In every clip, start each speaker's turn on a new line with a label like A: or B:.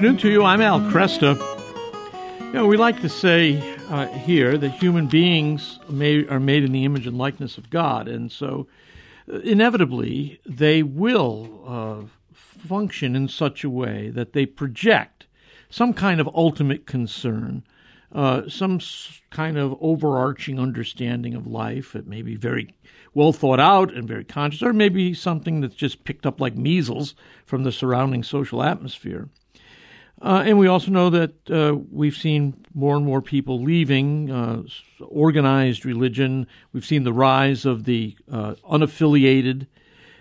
A: afternoon to you. I'm Al Kresta. You know, we like to say uh, here that human beings may, are made in the image and likeness of God, and so uh, inevitably they will uh, function in such a way that they project some kind of ultimate concern, uh, some kind of overarching understanding of life. It may be very well thought out and very conscious, or maybe something that's just picked up like measles from the surrounding social atmosphere. Uh, and we also know that uh, we've seen more and more people leaving uh, organized religion. We've seen the rise of the uh, unaffiliated,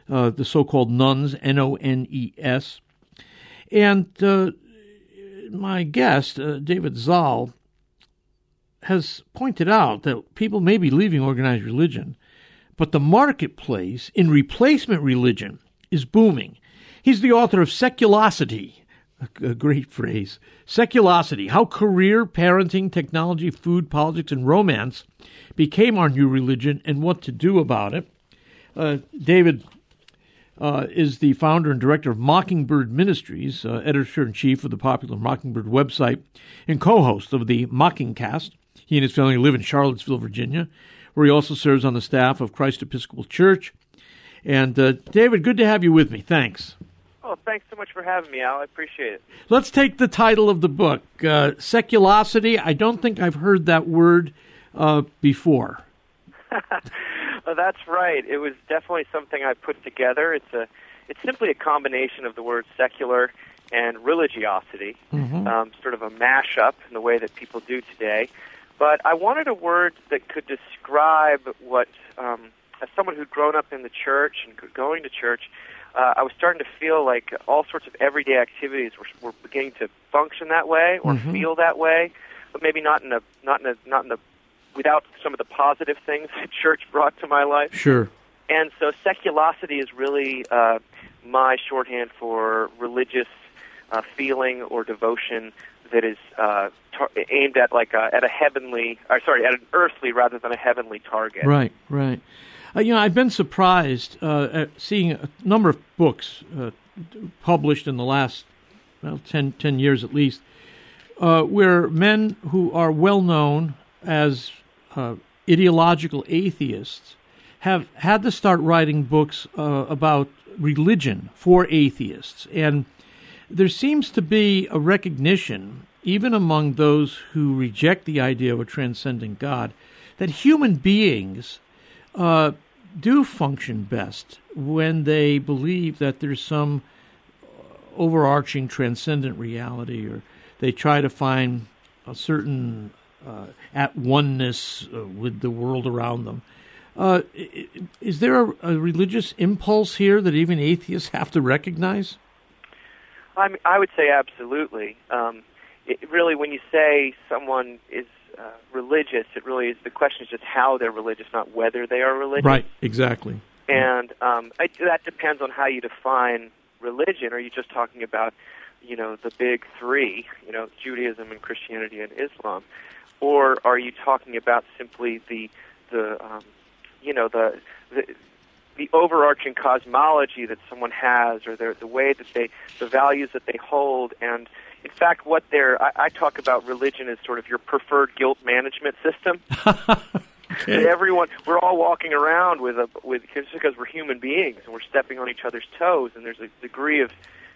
A: uh, the so called nones, N O N E S. And uh, my guest, David Zahl, has pointed out that people may be leaving organized religion, but the marketplace in replacement religion is booming. He's the author of Seculosity a great phrase. Seculosity, how career, parenting, technology, food, politics, and romance became our new religion and what to do about it. Uh, David uh, is the founder and director of Mockingbird Ministries, uh, editor in chief of the popular Mockingbird website, and co host of the Mockingcast. He and his family live in Charlottesville, Virginia, where he also serves on the staff of Christ Episcopal Church. And uh, David, good to have you with me. Thanks.
B: Oh, thanks so much for having me, Al. I appreciate it.
A: Let's take the title of the book, uh, Seculosity. I don't think I've heard that word uh, before.
B: well, that's right. It was definitely something I put together. It's a, it's simply a combination of the word secular and religiosity, mm-hmm. um, sort of a mashup in the way that people do today. But I wanted a word that could describe what, um, as someone who'd grown up in the church and going to church, uh, I was starting to feel like all sorts of everyday activities were, were beginning to function that way or mm-hmm. feel that way, but maybe not in a not in a not in the without some of the positive things that church brought to my life.
A: Sure.
B: And so seculosity is really uh, my shorthand for religious uh, feeling or devotion that is uh, tar- aimed at like a, at a heavenly, or sorry, at an earthly rather than a heavenly target.
A: Right, right. Uh, you know, I've been surprised uh, at seeing a number of books uh, published in the last well 10, 10 years at least, uh, where men who are well known as uh, ideological atheists have had to start writing books uh, about religion for atheists. And there seems to be a recognition, even among those who reject the idea of a transcendent God, that human beings uh, do function best when they believe that there's some overarching transcendent reality, or they try to find a certain uh, at oneness uh, with the world around them. Uh, is there a, a, religious impulse here that even atheists have to recognize?
B: I, I would say absolutely. Um, it, really, when you say someone is uh, religious. It really is the question is just how they're religious, not whether they are religious.
A: Right. Exactly.
B: And um, I, that depends on how you define religion. Are you just talking about, you know, the big three, you know, Judaism and Christianity and Islam, or are you talking about simply the the um, you know the, the the overarching cosmology that someone has, or the the way that they the values that they hold, and in fact, what they're I, I talk about religion as sort of your preferred guilt management system.
A: okay.
B: Everyone, we're all walking around with a with just because we're human beings and we're stepping on each other's toes, and there's a degree of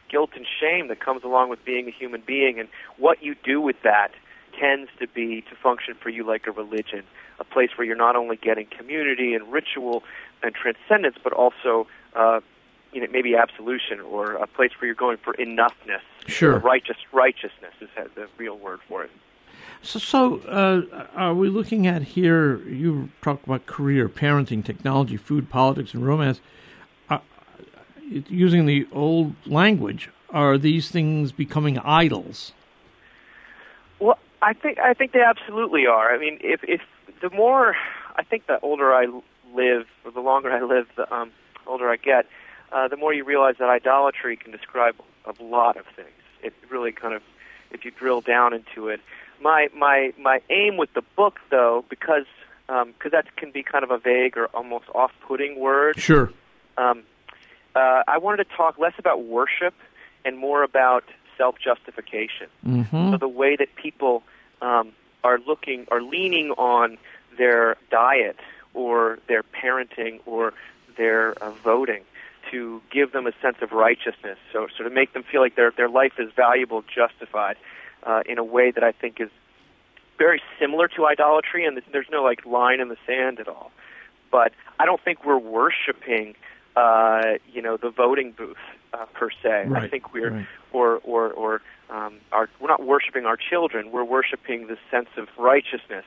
B: guilt and shame that comes along with being a human being, and what you do with that tends to be to function for you like a religion, a place where you're not only getting community and ritual and transcendence, but also uh, you know, maybe absolution or a place where you're going for enoughness.
A: Sure.
B: Righteous righteousness is the real word for it.
A: So, so uh, are we looking at here? You talk about career, parenting, technology, food, politics, and romance. Uh, using the old language, are these things becoming idols?
B: Well, I think I think they absolutely are. I mean, if if the more I think the older I live, or the longer I live, the um, older I get uh, the more you realize that idolatry can describe a lot of things. It really kind of, if you drill down into it. My my my aim with the book, though, because because um, that can be kind of a vague or almost off-putting word.
A: Sure.
B: Um, uh, I wanted to talk less about worship and more about self justification.
A: Mm-hmm.
B: So the way that people um, are looking, are leaning on their diet or their parenting or their uh, voting to give them a sense of righteousness, so sort of make them feel like their their life is valuable, justified, uh, in a way that I think is very similar to idolatry, and there's no like line in the sand at all. But I don't think we're worshiping, uh, you know, the voting booth uh, per se.
A: Right,
B: I think we're
A: right.
B: or or or um, our, we're not worshiping our children. We're worshiping the sense of righteousness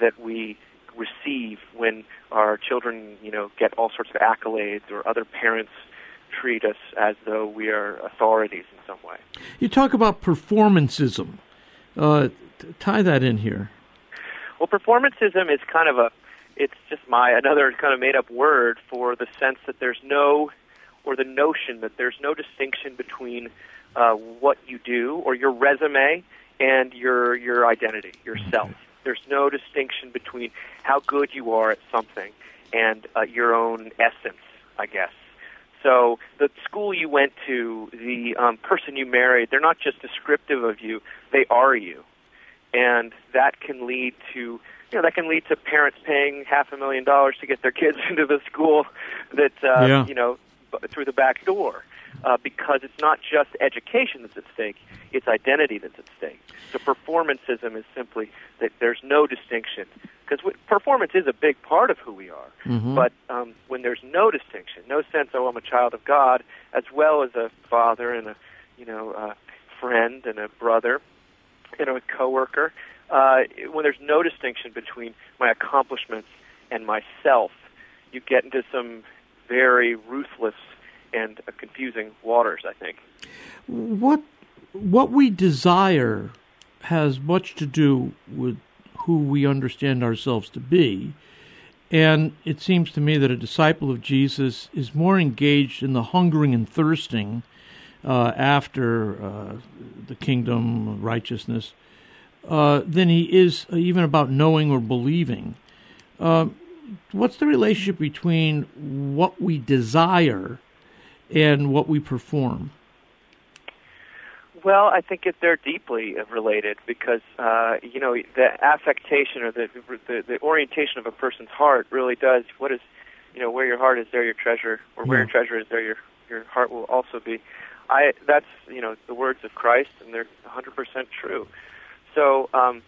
B: that we receive when our children, you know, get all sorts of accolades or other parents treat us as though we are authorities in some way.
A: You talk about performancism. Uh, t- tie that in here.
B: Well, performancism is kind of a it's just my another kind of made up word for the sense that there's no or the notion that there's no distinction between uh, what you do or your resume and your your identity, yourself. There's no distinction between how good you are at something and uh, your own essence, I guess. So the school you went to, the um, person you married, they're not just descriptive of you; they are you, and that can lead to you know that can lead to parents paying half a million dollars to get their kids into the school that uh,
A: Yeah.
B: you know b- through the back door uh, because it's not just education that's at stake; it's identity that's at stake. So performancism is simply that there's no distinction because performance is a big part of who we are.
A: Mhm.
B: But um, when there's no distinction, no sense, oh, I'm a child of God, as well as a father and a you know a friend and a brother, you know, a coworker. Uh, when there's no distinction between my accomplishments and myself, you get into some very ruthless and uh, confusing waters. I think.
A: What what we desire has much to do with who we understand ourselves to be. And it seems to me that a disciple of Jesus is more engaged in the hungering and thirsting uh, after uh, the kingdom, righteousness, uh, than he is even about knowing or believing. Uh, what's the relationship between what we desire and what we perform?
B: Well, I think it, they're deeply related because uh, you know the affectation or the, the the orientation of a person's heart really does what is you know where your heart is there your treasure or where
A: Yeah.
B: your treasure is there your your heart will also be. I that's you know the words of Christ and they're 100% true. So um,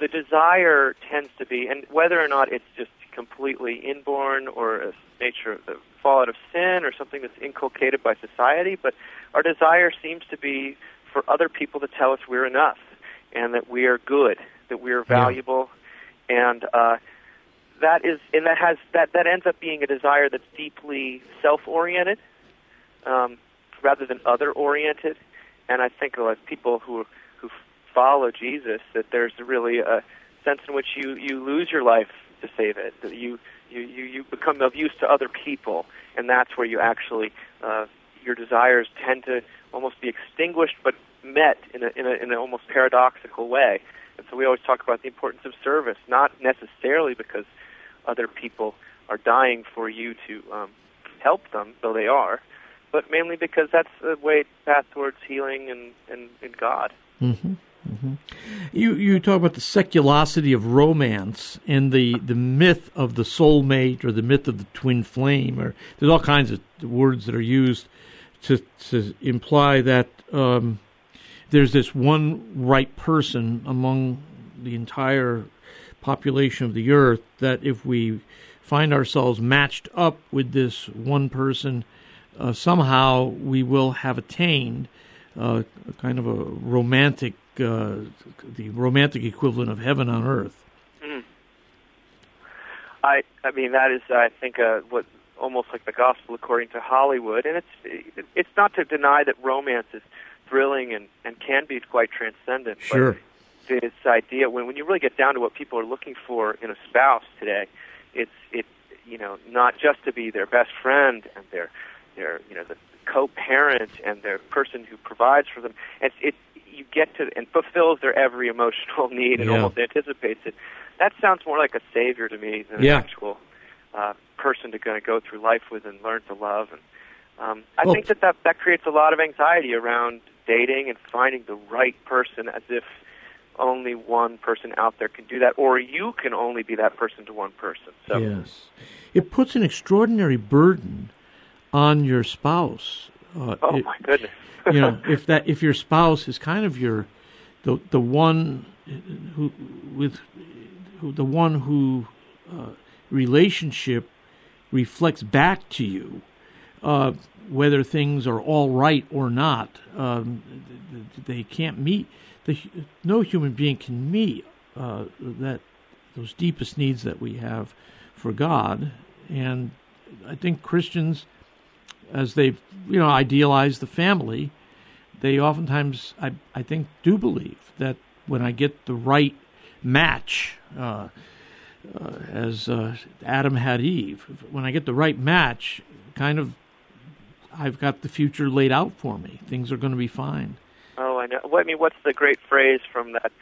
B: the desire tends to be, and whether or not it's just completely inborn or a nature of the fallout of sin or something that's inculcated by society, but our desire seems to be for other people to tell us we're enough and that we are good, that we are valuable, and uh, that is, and that has that that ends up being a desire that's deeply self-oriented um, rather than other-oriented. And I think of like people who who follow Jesus that there's really a sense in which you you lose your life to save it. You you, you become of use to other people, and that's where you actually uh, your desires tend to almost be extinguished, but met in a in a in an almost paradoxical way. And so we always talk about the importance of service, not necessarily because other people are dying for you to um, help them, though they are, but mainly because that's the way path towards healing and and, and God.
A: Mm-hmm. Mm-hmm. You you talk about the seculosity of romance and the, the myth of the soulmate or the myth of the twin flame, or there's all kinds of words that are used to to imply that um, there's this one right person among the entire population of the earth. That if we find ourselves matched up with this one person, uh, somehow we will have attained uh, kind of a romantic, uh, the romantic equivalent of heaven on earth.
B: Mm. I I mean that is I think uh, what almost like the gospel according to Hollywood, and it's it's not to deny that romance is thrilling and and can be quite transcendent.
A: Sure.
B: But this idea when when you really get down to what people are looking for in a spouse today, it's it you know not just to be their best friend and their their you know the co-parent and the person who provides for them. And it you get to and fulfills their every emotional need and
A: Yeah.
B: almost anticipates it. That sounds more like a savior to me than
A: Yeah.
B: an actual uh, person to kind of go through life with and learn to love. And um, I
A: Well-
B: think that, that that creates a lot of anxiety around dating and finding the right person as if only one person out there can do that, or you can only be that person to one person. So
A: yes, it puts an extraordinary burden on your spouse.
B: Uh, oh
A: it,
B: my goodness!
A: you know, if that if your spouse is kind of your the the one who with who, the one who uh, relationship reflects back to you, uh, whether things are all right or not. Um, they can't meet the no human being can meet uh, that those deepest needs that we have for God, and I think Christians, as they you know idealize the family, they oftentimes I I think do believe that when I get the right match. Uh, uh, as uh, Adam had Eve. When I get the right match, kind of, I've got the future laid out for me. Things are going to be fine.
B: Oh, I know. Well, I mean, what's the great phrase from that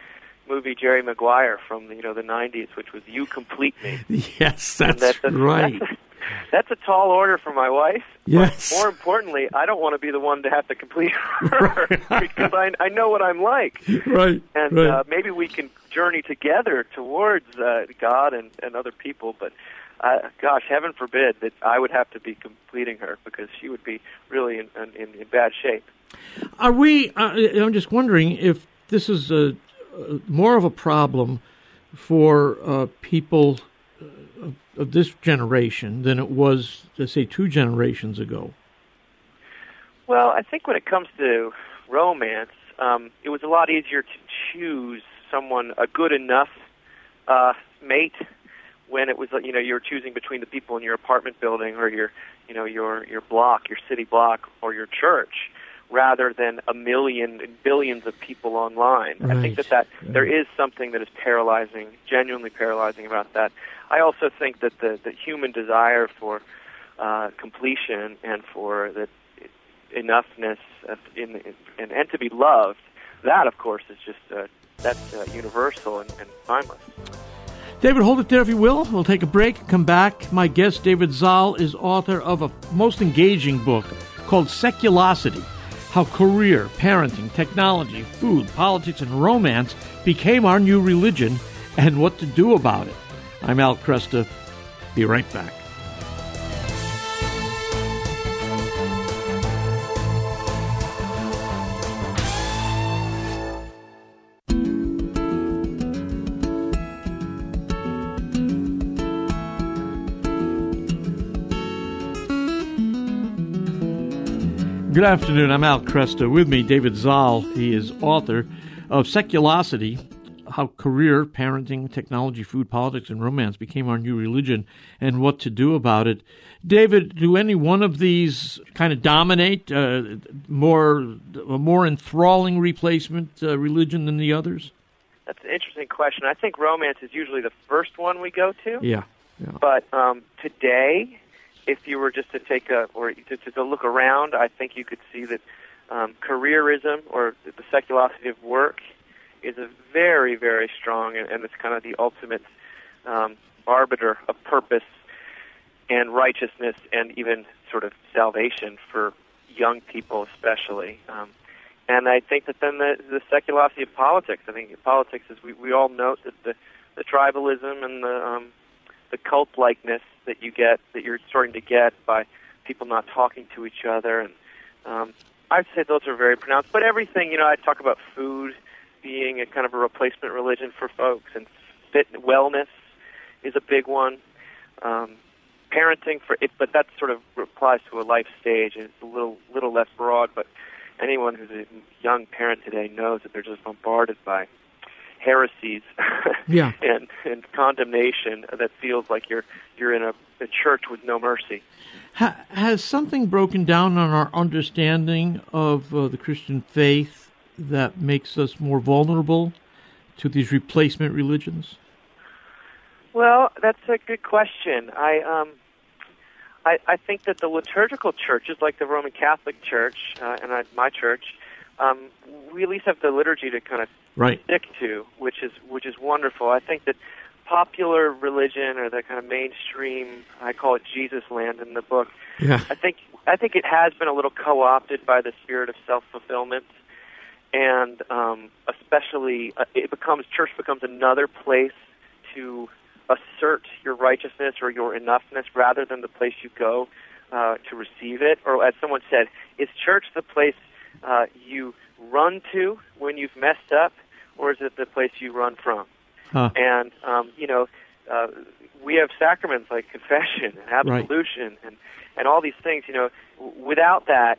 B: movie Jerry Maguire from you know the '90s, which was "You complete me."
A: Yes, that's, right.
B: That's that's a tall order for my wife.
A: Yes.
B: But more importantly, I don't want to be the one to have to complete her because I I know what I'm like.
A: Right.
B: And
A: right.
B: Uh, maybe we can journey together towards uh, God and and other people, but. Uh, gosh, heaven forbid that I would have to be completing her because she would be really in, in, in bad shape.
A: Are we? Uh, I'm just wondering if this is a, a more of a problem for uh, people of, this generation than it was, let's say, two generations ago.
B: Well, I think when it comes to romance, um, it was a lot easier to choose someone a good enough uh, mate when it was you know you were choosing between the people in your apartment building or your you know your your block, your city block, or your church rather than a million billions of people online.
A: Right.
B: I think that that there is something that is paralyzing, genuinely paralyzing about that. I also think that the the human desire for uh, completion and for the enoughness in, in, and, and to be loved, that of course is just uh, that's uh, universal and, and timeless.
A: David, hold it there if you will. We'll take a break, come back. My guest, David Zahl, is author of a most engaging book called Seculosity how career, parenting, technology, food, politics, and romance became our new religion and what to do about it. I'm Al Kresta. Be right back. Good afternoon. I'm Al Kresta. With me, David Zahl. He is author of Seculosity How Career, Parenting, Technology, Food, Politics, and Romance Became Our New Religion and What to Do About It. David, do any one of these kind of dominate uh, more a more enthralling replacement uh, religion than the others?
B: That's an interesting question. I think romance is usually the first one we go to.
A: Yeah. yeah.
B: But um, today, if you were just to take a or to, to look around, I think you could see that um, careerism or the seculosity of work is a very, very strong, and, and it's kind of the ultimate um, arbiter of purpose and righteousness, and even sort of salvation for young people, especially. Um, and I think that then the, the seculosity of politics. I think politics is we, we all note that the the tribalism and the um, the cult likeness that you get that you're starting to get by people not talking to each other and um, I'd say those are very pronounced. But everything, you know, I talk about food being a kind of a replacement religion for folks, and fit wellness is a big one. Um, parenting for it, but that sort of applies to a life stage, and it's a little little less broad. But anyone who's a young parent today knows that they're just bombarded by heresies
A: yeah.
B: and and condemnation that feels like you're you're in a, a church with no mercy.
A: Ha, has something broken down on our understanding of uh, the Christian faith that makes us more vulnerable to these replacement religions?
B: Well, that's a good question. I um, I, I think that the liturgical churches, like the Roman Catholic Church uh, and I, my church, um, we at least have the liturgy to kind of
A: right.
B: stick to, which is which is wonderful. I think that popular religion or the kind of mainstream, I call it Jesus land in the book.
A: Yeah.
B: I think I think it has been a little co-opted by the spirit of self-fulfillment and um, especially uh, it becomes church becomes another place to assert your righteousness or your enoughness rather than the place you go uh, to receive it. Or as someone said, is church the place uh, you run to when you've messed up, or is it the place you run from?
A: Huh.
B: And um, you know, uh, we have sacraments like confession and absolution right. and and all these things. You know, without that,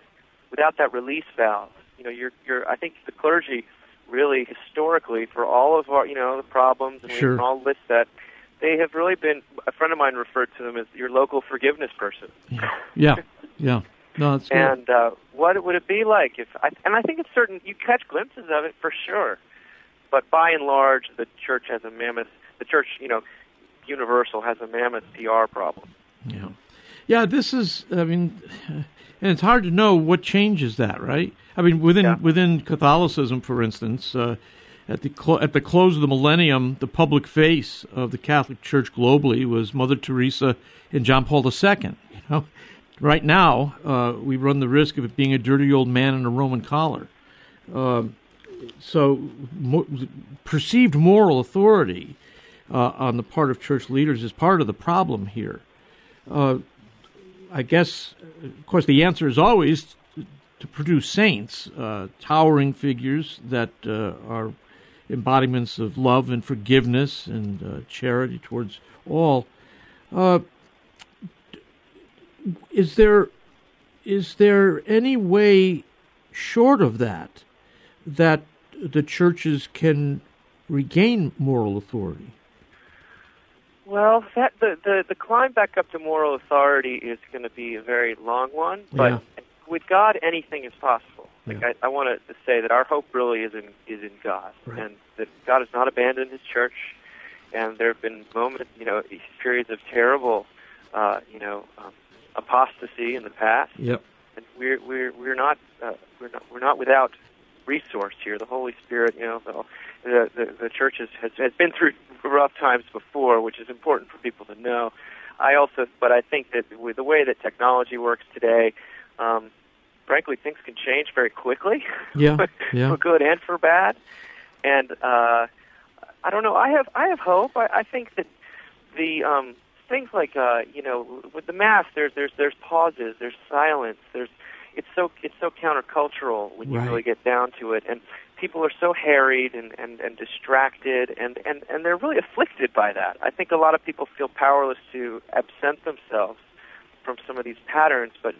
B: without that release valve, you know, you're you're. I think the clergy really historically for all of our you know the problems and
A: sure.
B: we can all list that they have really been a friend of mine referred to them as your local forgiveness person
A: yeah yeah, yeah. No that's
B: and uh what would it be like if I, and i think it's certain you catch glimpses of it for sure. But by and large the church has a mammoth the church you know universal has a mammoth pr problem.
A: Yeah. Yeah this is i mean and it's hard to know what changes that right? I mean, within yeah. within Catholicism, for instance, uh, at the cl- at the close of the millennium, the public face of the Catholic Church globally was Mother Teresa and John Paul II. You know, right now uh, we run the risk of it being a dirty old man in a Roman collar. Uh, so, mo- perceived moral authority uh, on the part of church leaders is part of the problem here. Uh, I guess, of course, the answer is always to produce saints, uh, towering figures that uh, are embodiments of love and forgiveness and charity towards all. Is there is there any way short of that that the churches can regain moral authority?
B: Well, that, the, the the climb back up to moral authority is going to be a very long one, but
A: yeah
B: with God, anything is possible. Like
A: yeah.
B: I, I want to say that our hope really is in is in God,
A: right.
B: and that God has not abandoned His church. And there have been moments, you know, periods of terrible, uh, you know, um, apostasy in the past.
A: Yep.
B: And we're we're we're not uh, we're not we're not without resource here. The Holy Spirit, you know, the the the, the church has, has has been through rough times before, which is important for people to know. I also, but I think that with the way that technology works today, um, frankly, things can change very quickly.
A: Yeah, yeah.
B: for good and for bad. And uh, I don't know. I have I have hope. I, I think that the um, things like uh, you know with the mass, there's there's there's pauses, there's silence, there's it's so it's so countercultural when you
A: right.
B: really get down to it, and people are so harried and, and, and distracted and, and, and they're really afflicted by that. I think a lot of people feel powerless to absent themselves from some of these patterns, but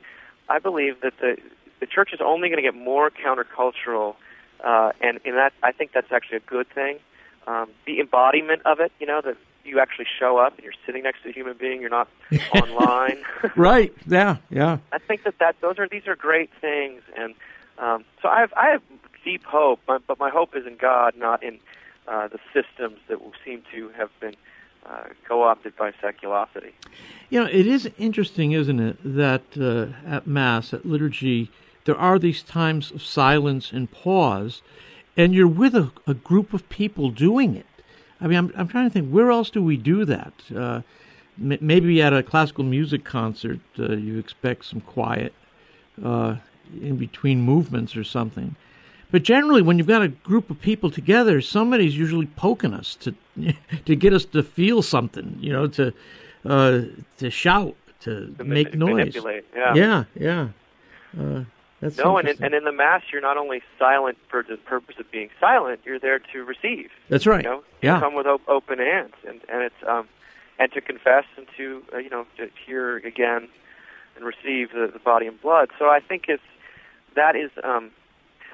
B: I believe that the the church is only going to get more countercultural, uh, and in that I think that's actually a good thing. Um, the embodiment of it, you know, that you actually show up and you're sitting next to a human being, you're not online.
A: right? Yeah, yeah.
B: I think that that those are these are great things, and um, so I have I have deep hope, but, my hope is in God, not in uh, the systems that seem to have been uh, co-opted by seculosity.
A: You know, it is interesting, isn't it, that uh, at Mass, at liturgy, there are these times of silence and pause, and you're with a, a group of people doing it. I mean, I'm, I'm trying to think, where else do we do that? Uh, m- maybe at a classical music concert, uh, you expect some quiet uh, in between movements or something. But generally, when you've got a group of people together, somebody's usually poking us to to get us to feel something, you know, to uh, to shout, to,
B: to
A: make noise.
B: Yeah,
A: yeah, yeah. That's
B: no, and in, and in the mass, you're not only silent for the purpose of being silent; you're there to receive.
A: That's right.
B: You know,
A: yeah.
B: come with op- open hands, and and it's um, and to confess and to uh, you know to hear again and receive the, the body and blood. So I think it's that is um,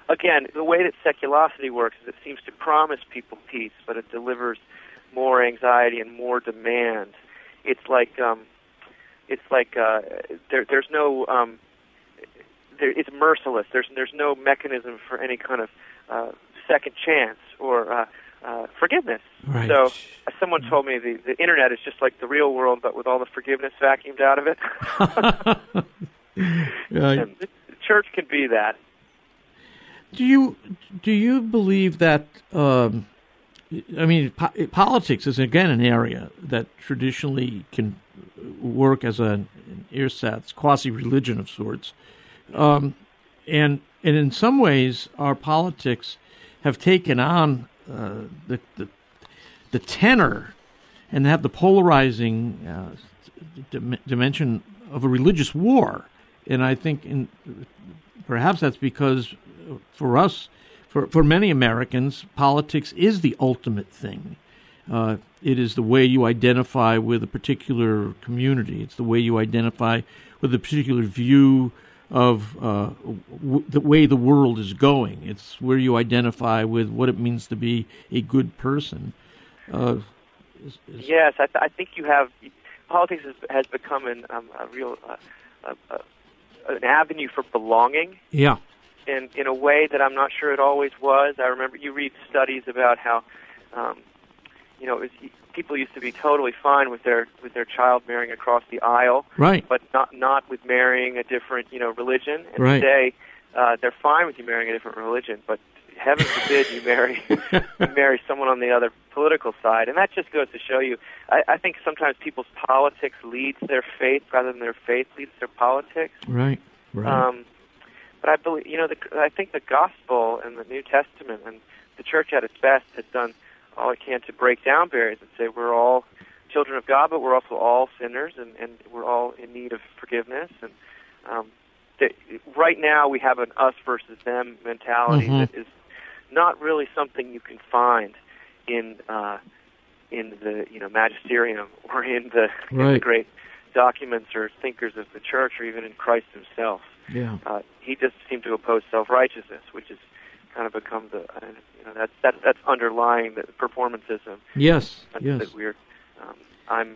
B: again, the way that seculosity works is it seems to promise people peace, but it delivers more anxiety and more demand. It's like um, it's like uh, there, there's no um, there, it's merciless. There's there's no mechanism for any kind of uh, second chance or uh, uh, forgiveness.
A: Right.
B: So, as someone told me, the, the internet is just like the real world, but with all the forgiveness vacuumed out of it.
A: yeah,
B: and the church can be that.
A: Do you do you believe that? Um, I mean, po- politics is again an area that traditionally can work as an ersatz quasi religion of sorts, um, and and in some ways, our politics have taken on uh, the, the, the tenor and have the polarizing uh, dim- dimension of a religious war. And I think, in, perhaps that's because for us, for for many Americans, politics is the ultimate thing. Uh, it is the way you identify with a particular community. It's the way you identify with a particular view of uh, w- the way the world is going. It's where you identify with what it means to be a good person. Uh,
B: is, is yes, I, th- I, think you have politics has, has become an, um, a real uh, an avenue for belonging.
A: Yeah.
B: In in a way that I'm not sure it always was. I remember you read studies about how. Um, you know, it was, people used to be totally fine with their with their child marrying across the aisle,
A: right?
B: But not not with marrying a different you know religion. And
A: right.
B: today, uh, they're fine with you marrying a different religion, but heaven forbid you marry you marry someone on the other political side. And that just goes to show you. I, I think sometimes people's politics leads their faith rather than their faith leads their politics.
A: Right. Right.
B: Um, but I believe you know the, I think the gospel and the New Testament and the church at its best has done all it can to break down barriers and say we're all children of God, but we're also all sinners, and, and we're all in need of forgiveness. And um, that right now we have an us versus them mentality
A: mm-hmm.
B: that is not really something you can find in uh, in the you know magisterium or in the,
A: right.
B: in the great documents or thinkers of the church or even in Christ Himself.
A: Yeah,
B: uh, he just seemed to oppose self righteousness, which is kind of become the uh, you know that's that, that's underlying the performancism.
A: Yes,
B: that's
A: yes.
B: That we're um, I'm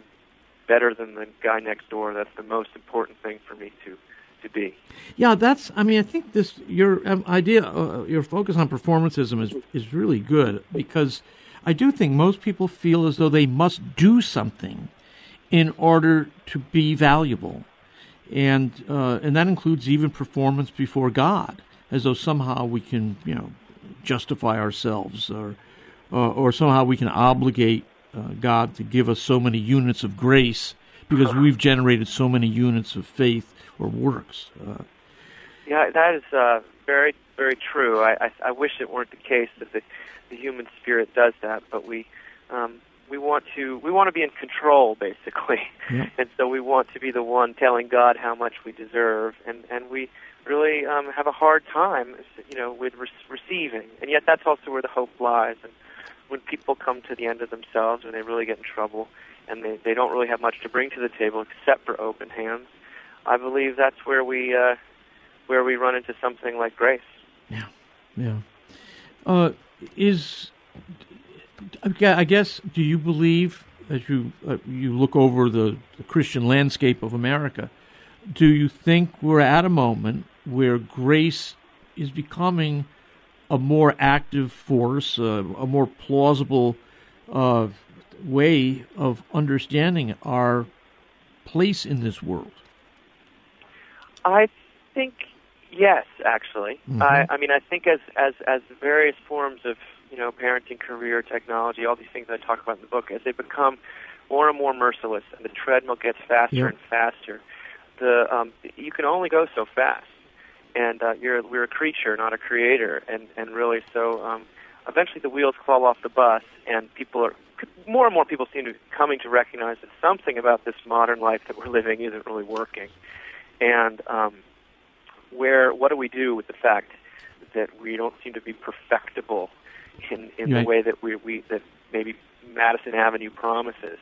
B: better than the guy next door. That's the most important thing for me to to be.
A: Yeah, that's. I mean, I think this your um, idea, uh, your focus on performancism is is really good because I do think most people feel as though they must do something in order to be valuable, and uh, and that includes even performance before God as though somehow we can, you know, justify ourselves or uh, or somehow we can obligate uh, God to give us so many units of grace because we've generated so many units of faith or works. Uh,
B: yeah, that is uh, very, very true. I, I, I wish it weren't the case that the, the human spirit does that, but we um, we want to we want to be in control, basically,
A: yeah.
B: and so we want to be the one telling God how much we deserve, and and we really um, have a hard time, you know, with re- receiving. And yet, that's also where the hope lies. And when people come to the end of themselves, when they really get in trouble, and they they don't really have much to bring to the table except for open hands, I believe that's where we uh, where we run into something like grace.
A: Yeah, yeah. Uh, is I guess do you believe as you uh, you look over the, the Christian landscape of America? do you think we're at a moment where grace is becoming a more active force, uh, a more plausible uh, way of understanding our place in this world?
B: I think yes, actually.
A: Mm-hmm.
B: I, I mean, I think as as as various forms of you know parenting, career, technology, all these things I talk about in the book, as they become more and more merciless, and the treadmill gets faster and faster the um, you can only go so fast, and uh, you're we're a creature, not a creator, and and really so. Um, eventually, the wheels fall off the bus, and people are more and more people seem to be coming to recognize that something about this modern life that we're living isn't really working, and um, where what do we do with the fact that we don't seem to be perfectible in in
A: right.
B: the way that we we that maybe Madison Avenue promises.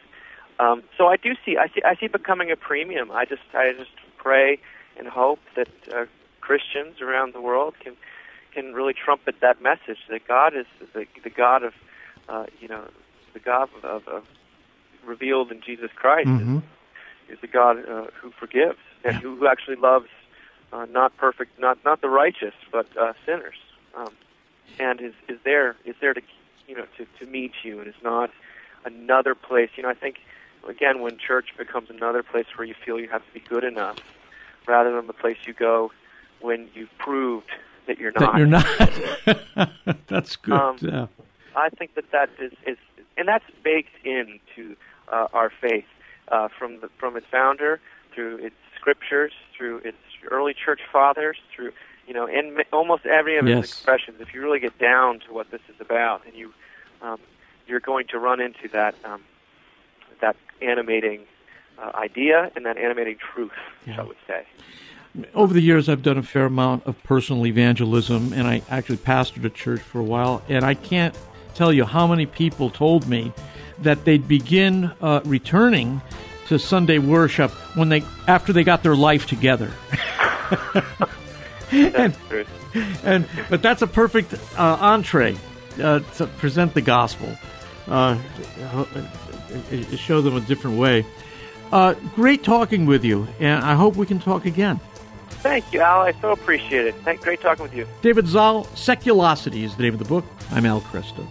B: Um, so I do see I see I see becoming a premium. I just I just pray and hope that uh, Christians around the world can can really trumpet that message that God is the the God of uh, you know the God of, of, revealed in Jesus Christ
A: mm-hmm.
B: is, is the God uh, who forgives and
A: yeah.
B: who, who actually loves uh, not perfect not not the righteous but uh, sinners um, and is is there is there to you know to to meet you and is not another place you know I think again, when church becomes another place where you feel you have to be good enough, rather than the place you go when you've proved that you're not.
A: That you're not. that's good.
B: Um,
A: yeah.
B: I think that that is, is and that's baked into uh, our faith uh, from the from its founder through its scriptures, through its early church fathers, through you know, in almost every of his
A: Yes.
B: expressions, if you really get down to what this is about, and you um, you're going to run into that um, that animating uh, idea and that animating truth,
A: Yeah.
B: I would say.
A: Over the years, I've done a fair amount of personal evangelism, and I actually pastored a church for a while. And I can't tell you how many people told me that they'd begin uh, returning to Sunday worship when they after they got their life together. and, and but that's a perfect uh, entree uh, to present the gospel, uh, show them a different way. Uh, great talking with you, and I hope we can talk again.
B: Thank you, Al. I so appreciate it. Thank, great talking with you.
A: David Zahl, Seculosity is the name of the book. I'm Al Kresta.